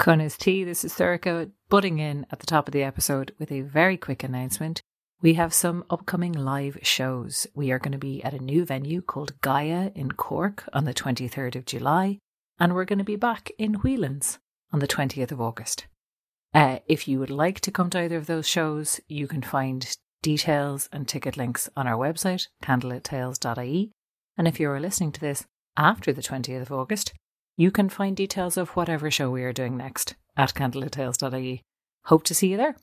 Cunas T, this is Sorcha, butting in at the top of the episode with a very quick announcement. We have some upcoming live shows. We are going to be at a new venue called Gaia in Cork on the 23rd of July, and we're going to be back in Whelan's on the 20th of August. Uh, if you would like to come to either of those shows, you can find details and ticket links on our website, candlelittales.ie. And if you are listening to this after the 20th of August, you can find details of whatever show we are doing next at candlelittales.ie. Hope to see you there.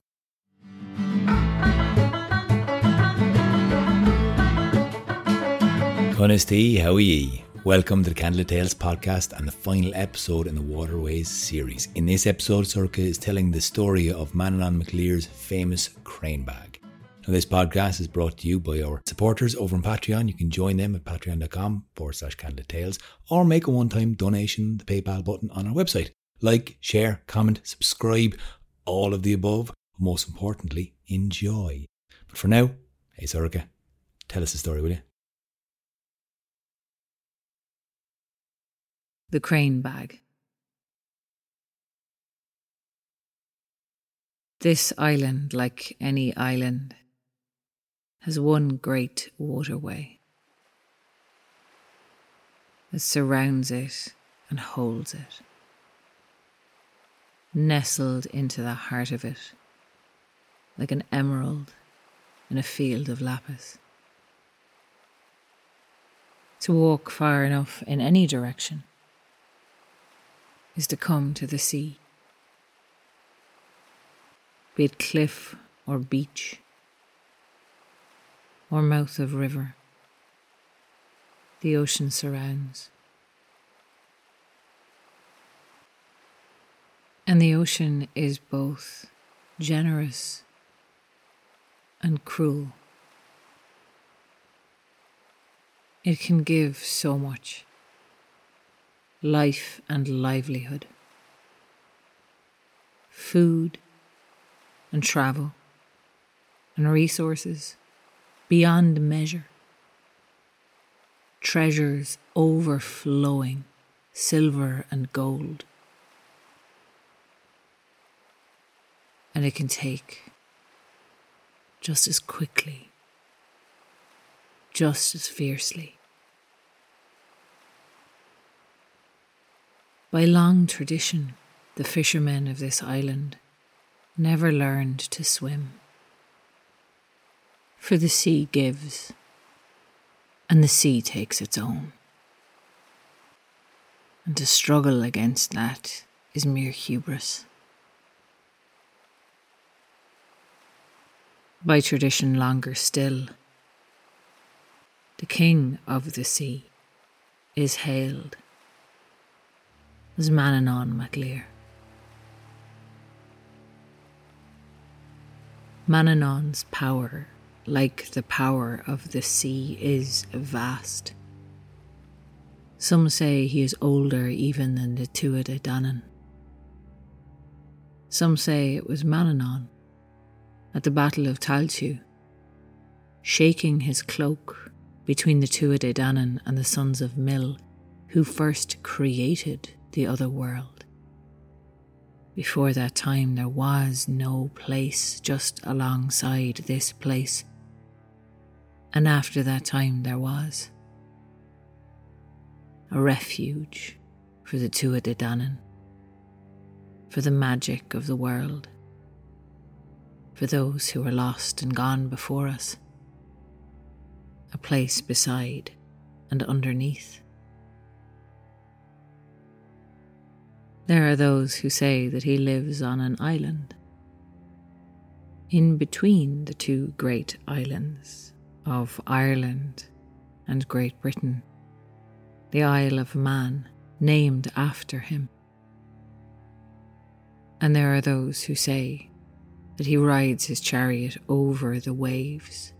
Honesty, how are ye? Welcome to the Candlelit Tales podcast and the final episode in the Waterways series. In this episode, Sorcha is telling the story of Manannán Mac Lir's famous crane bag. Now, this podcast is brought to you by our supporters over on Patreon. You can join them at patreon.com forward slash candlelit tales or make a one time donation, the PayPal button on our website. Like, share, comment, subscribe, all of the above. Most importantly, enjoy. But for now, hey Sorcha, tell us the story, will you? The crane bag. This island, like any island, has one great waterway that surrounds it and holds it, nestled into the heart of it, like an emerald in a field of lapis. To walk far enough in any direction is to come to the sea. Be it cliff or beach or mouth of river, the ocean surrounds. And the ocean is both generous and cruel. It can give so much life and livelihood, food and travel, and resources beyond measure, treasures overflowing, silver and gold. And it can take just as quickly, just as fiercely. By long tradition, the fishermen of this island never learned to swim. For the sea gives, and the sea takes its own. And to struggle against that is mere hubris. By tradition, longer still, the king of the sea is hailed as Manannán Mac Lir. Manannán's power, like the power of the sea, is vast. Some say he is older even than the Tuatha Danann. Some say it was Manannán at the Battle of Tailtiu, shaking his cloak between the Tuatha Danann and the sons of Míl, who first created the other world. Before that time, there was no place just alongside this place. And after that time, there was a refuge for the Tuatha De Danann, for the magic of the world, for those who were lost and gone before us, a place beside and underneath. There are those who say that he lives on an island. In between the two great islands of Ireland and Great Britain, the Isle of Man, named after him. And there are those who say that he rides his chariot over the waves,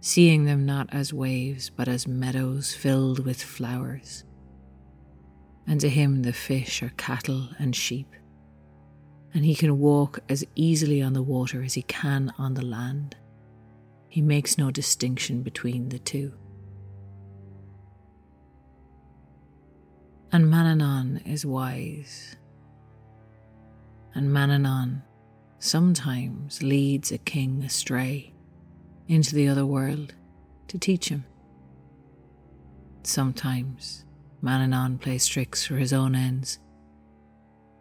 seeing them not as waves but as meadows filled with flowers and to him the fish are cattle and sheep. And he can walk as easily on the water as he can on the land. He makes no distinction between the two. And Manannán is wise. and Manannán sometimes leads a king astray into the other world to teach him. Sometimes Manannán plays tricks for his own ends.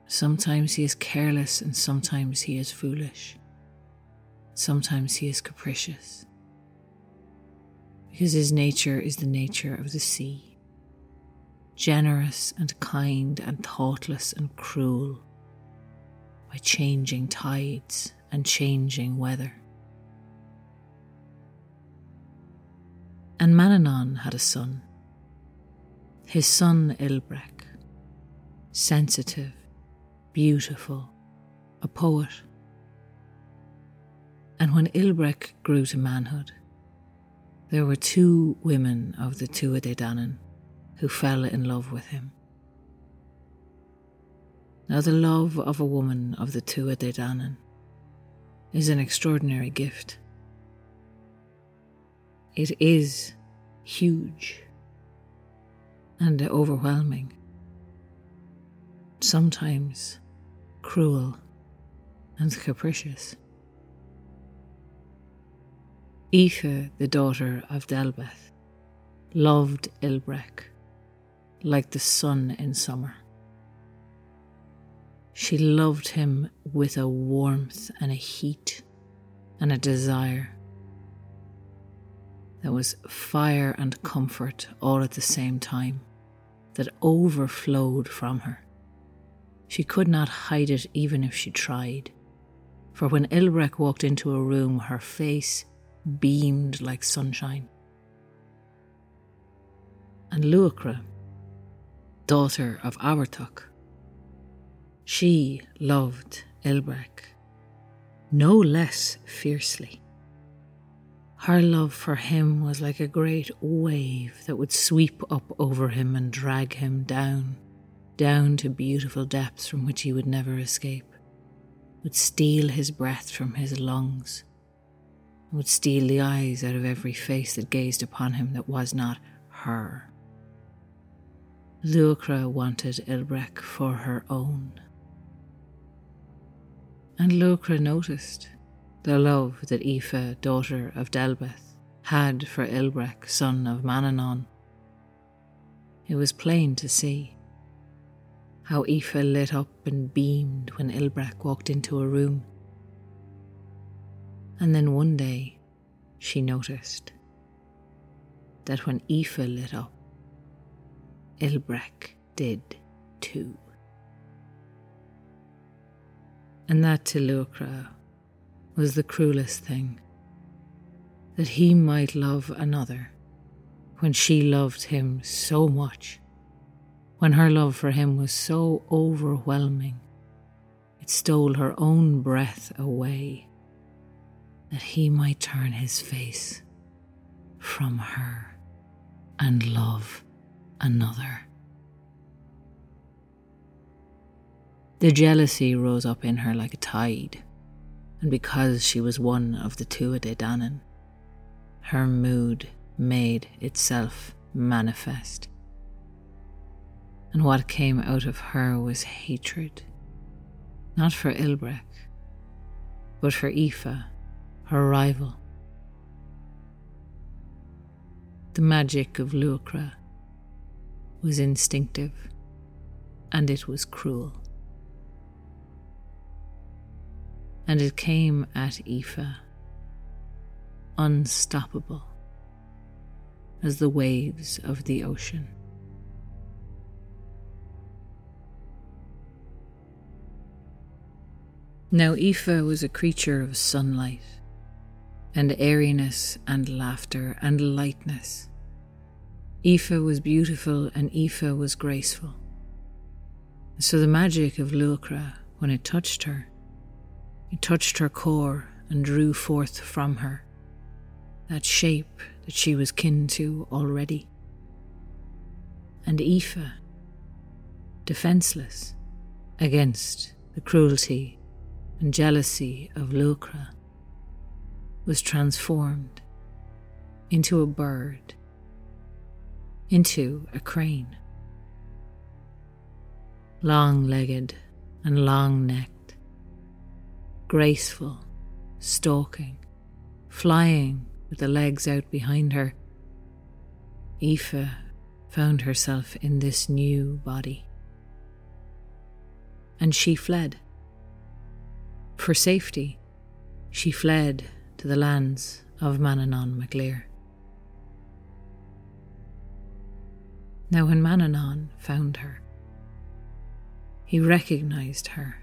Sometimes he is careless and sometimes he is foolish. Sometimes he is capricious. Because his nature is the nature of the sea generous and kind and thoughtless and cruel by changing tides and changing weather. And Manannán had a son, his son Ilbrecht, sensitive, beautiful, a poet. And when Ilbrecht grew to manhood, there were two women of the Tuatha Dé Danann who fell in love with him. Now, the love of a woman of the Tuatha Dé Danann is an extraordinary gift. It is huge and overwhelming, sometimes cruel and capricious. Aoife, the daughter of Delbeth, loved Ilbrecht like the sun in summer. She loved him with a warmth and a heat and a desire There was fire and comfort all at the same time that overflowed from her. She could not hide it even if she tried, for when Ilbrecht walked into a room, her face beamed like sunshine. And Luachra, daughter of Abertuck, she loved Ilbrecht no less fiercely. Her love for him was like a great wave that would sweep up over him and drag him down, down to beautiful depths from which he would never escape, would steal his breath from his lungs, would steal the eyes out of every face that gazed upon him that was not her. Luachra wanted Ilbrecht for her own and Luachra noticed the love that Aoife, daughter of Delbeth, had for Ilbrecht, son of Manannán. It was plain to see how Aoife lit up and beamed when Ilbrecht walked into a room. And then one day she noticed that when Aoife lit up, Ilbrecht did too. And that to Luachra was the cruelest thing that he might love another when she loved him so much, when her love for him was so overwhelming, it stole her own breath away, that he might turn his face from her and love another. The jealousy rose up in her like a tide, and because she was one of the Tuatha Dé Danann, her mood made itself manifest. And what came out of her was hatred, not for Ilbrek, but for Aoife, her rival. The magic of Luachra was instinctive, and it was cruel. and it came at Aoife, unstoppable as the waves of the ocean. Now, Aoife was a creature of sunlight, and airiness, and laughter, and lightness. Aoife was beautiful, and Aoife was graceful. So the magic of Luachra, when it touched her, it touched her core and drew forth from her that shape that she was kin to already. And Aoife, defenceless against the cruelty and jealousy of Luachra, was transformed into a bird, into a crane. Long legged and long necked, graceful, stalking, flying with the legs out behind her. Aoife found herself in this new body. And she fled. For safety, she fled to the lands of Manannán mac Lir. Now, when Manannán found her, he recognized her.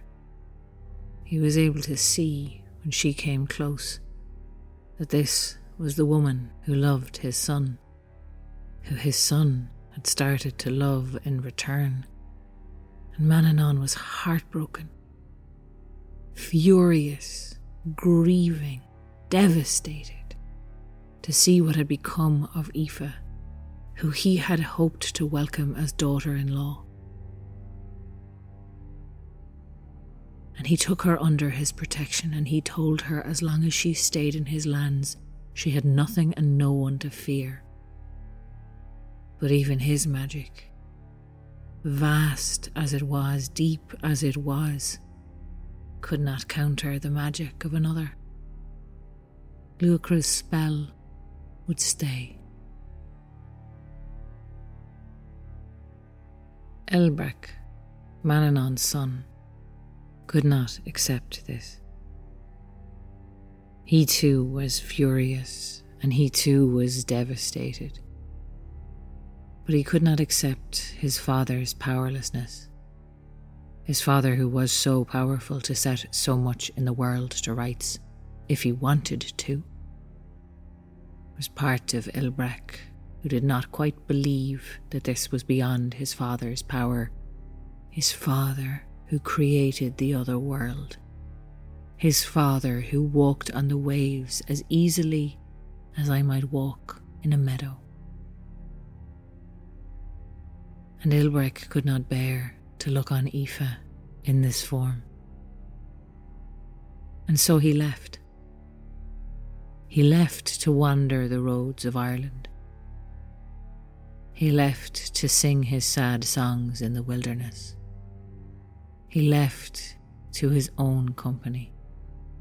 He was able to see when she came close that this was the woman who loved his son, who his son had started to love in return. And Manannán was heartbroken, furious, grieving, devastated to see what had become of Aoife who he had hoped to welcome as daughter in law. And he took her under his protection, and he told her as long as she stayed in his lands, she had nothing and no one to fear. But even his magic, vast as it was, deep as it was, could not counter the magic of another. Luachra's spell would stay. Elbrek, Manannán's son, could not accept this. He too was furious, and he too was devastated. But he could not accept his father's powerlessness. His father, who was so powerful to set so much in the world to rights, if he wanted to, was part of Elbrek who did not quite believe that this was beyond his father's power. His father who created the other world. His father who walked on the waves as easily as I might walk in a meadow. And Elbrek could not bear to look on Aoife in this form. And so he left. He left to wander the roads of Ireland he left to sing his sad songs in the wilderness. He left to his own company,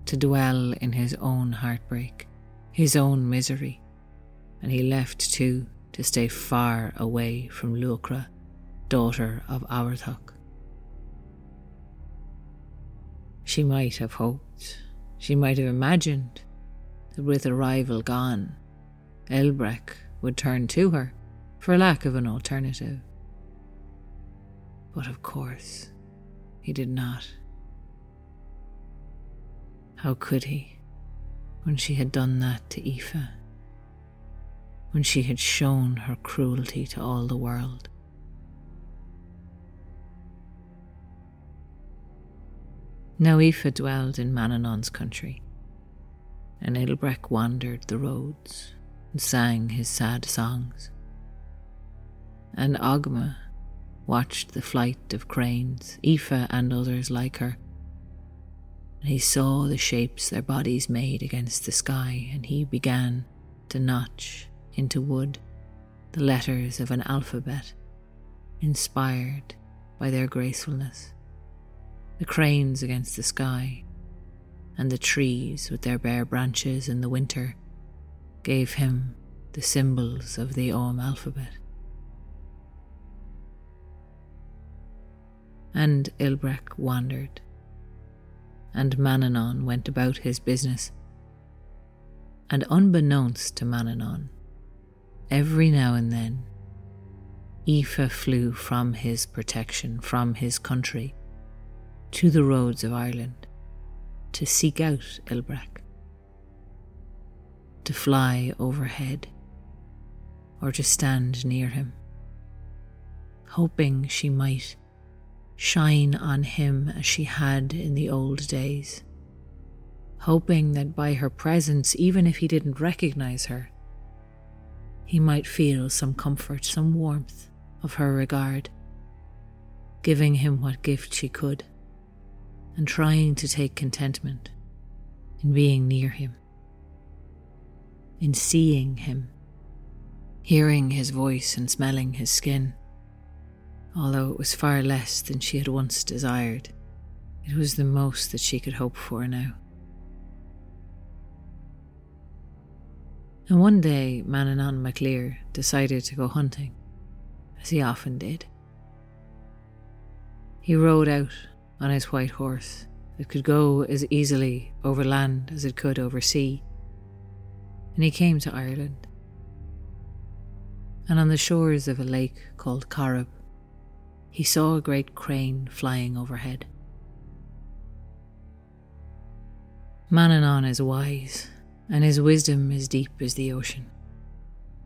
to dwell in his own heartbreak, his own misery, and he left too to stay far away from Luachra, daughter of Abharthach. She might have hoped, she might have imagined with a rival gone, Elbrek would turn to her for lack of an alternative. But of course, he did not. How could he, when she had done that to Aoife? When she had shown her cruelty to all the world? Now Aoife dwelled in Manannán's country, and Elbrek wandered the roads and sang his sad songs and Ogma watched the flight of cranes, Aoife and others like her. And he saw the shapes their bodies made against the sky, and he began to notch into wood the letters of an alphabet, inspired by their gracefulness. The cranes against the sky, and the trees with their bare branches in the winter, gave him the symbols of the Ogham alphabet. and Elbrek wandered, and Manannán went about his business. And unbeknownst to Manannán, every now and then, Aoife flew from his protection, from his country, to the roads of Ireland to seek out Elbrek, to fly overhead, or to stand near him, hoping she might shine on him as she had in the old days, hoping that by her presence, even if he didn't recognize her, he might feel some comfort, some warmth of her regard, giving him what gift she could, and trying to take contentment in being near him, in seeing him, hearing his voice and smelling his skin although it was far less than she had once desired. It was the most that she could hope for now. And one day, Manannán mac Lir decided to go hunting, as he often did. He rode out on his white horse that could go as easily over land as it could over sea, and he came to Ireland. And on the shores of a lake called Corrib, he saw a great crane flying overhead. Manannán is wise, and his wisdom is deep as the ocean.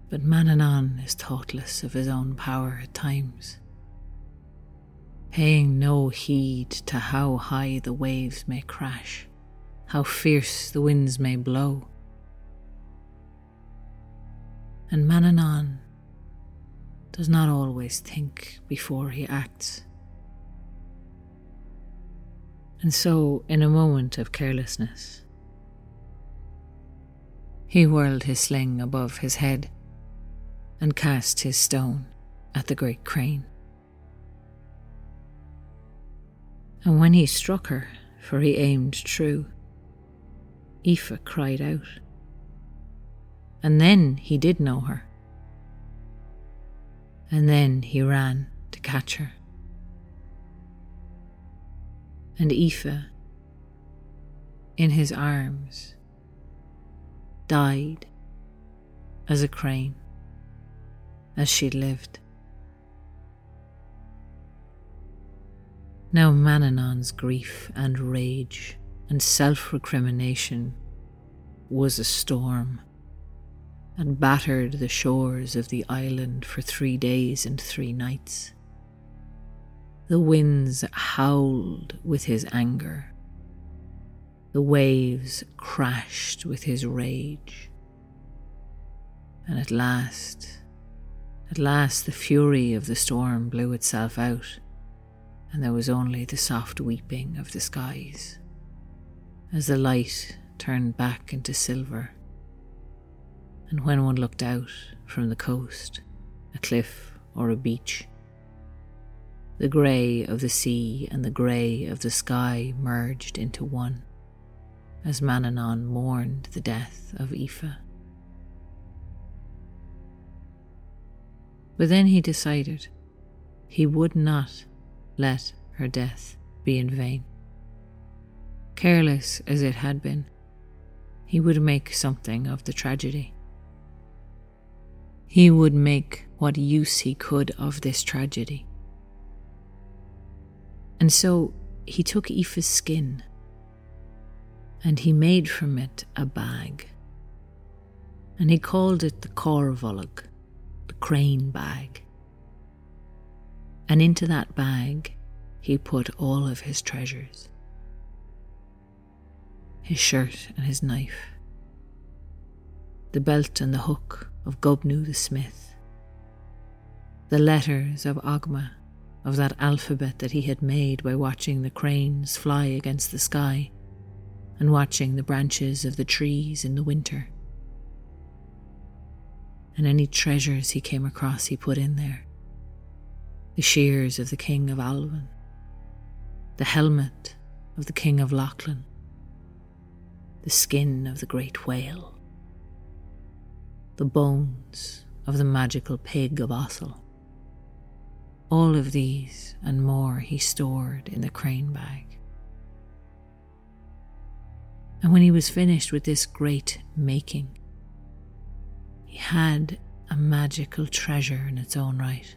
But Manannán is thoughtless of his own power at times, paying no heed to how high the waves may crash, how fierce the winds may blow. And Manannán does not always think before he acts. And so, in a moment of carelessness, he whirled his sling above his head and cast his stone at the great crane. And when he struck her, for he aimed true, Aoife cried out. And then he did know her. And then he ran to catch her. And Aoife, in his arms, died as a crane, as she lived. Now Manannán's grief and rage and self recrimination was a storm and battered the shores of the island for three days and three nights. The winds howled with his anger the waves crashed with his rage. And at last, at last, the fury of the storm blew itself out, and there was only the soft weeping of the skies as the light turned back into silver. And when one looked out from the coast, a cliff or a beach, the grey of the sea and the grey of the sky merged into one as Manannán mourned the death of Aoife. But then he decided he would not let her death be in vain. Careless as it had been, he would make something of the tragedy. He would make what use he could of this tragedy. And so he took Aoife's skin and he made from it a bag. And he called it the corrbolg, the crane bag. And into that bag he put all of his treasures his shirt and his knife, the belt and the hook of Gobnu the smith, the letters of Ogma, of that alphabet that he had made by watching the cranes fly against the sky and watching the branches of the trees in the winter. And any treasures he came across, he put in there the shears of the King of Alwyn, the helmet of the King of Lochlann, the skin of the great whale, the bones of the magical pig of Ossel. All of these and more he stored in the crane bag. And when he was finished with this great making, he had a magical treasure in its own right.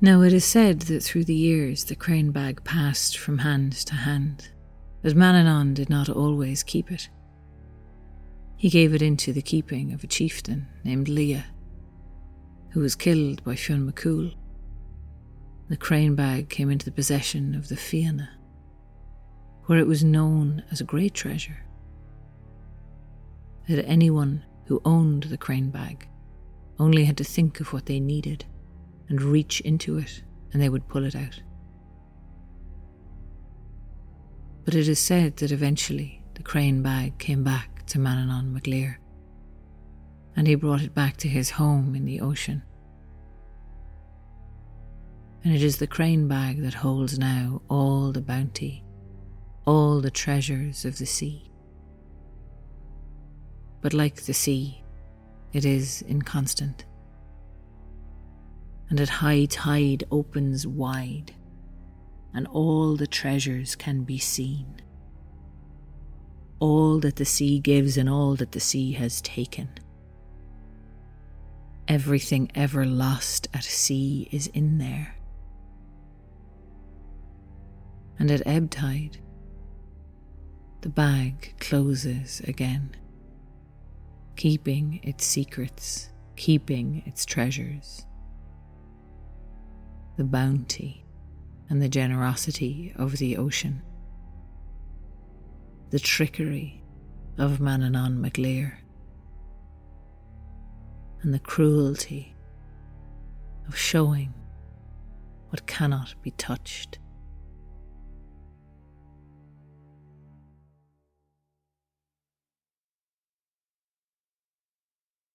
Now it is said that through the years the crane bag passed from hand to hand, but Manannán did not always keep it. He gave it into the keeping of a chieftain named Leah, who was killed by Fionn McCool. The crane bag came into the possession of the Fianna, where it was known as a great treasure. That anyone who owned the crane bag only had to think of what they needed and reach into it, and they would pull it out. But it is said that eventually the crane bag came back to Manannán mac Lir, and he brought it back to his home in the ocean. And it is the crane bag that holds now all the bounty, all the treasures of the sea. But like the sea, it is inconstant. And at high tide opens wide, and all the treasures can be seen. All that the sea gives and all that the sea has taken. Everything ever lost at sea is in there. And at ebb tide, the bag closes again, keeping its secrets, keeping its treasures. The bounty and the generosity of the ocean, the trickery of Manannán mac Lir and the cruelty of showing what cannot be touched.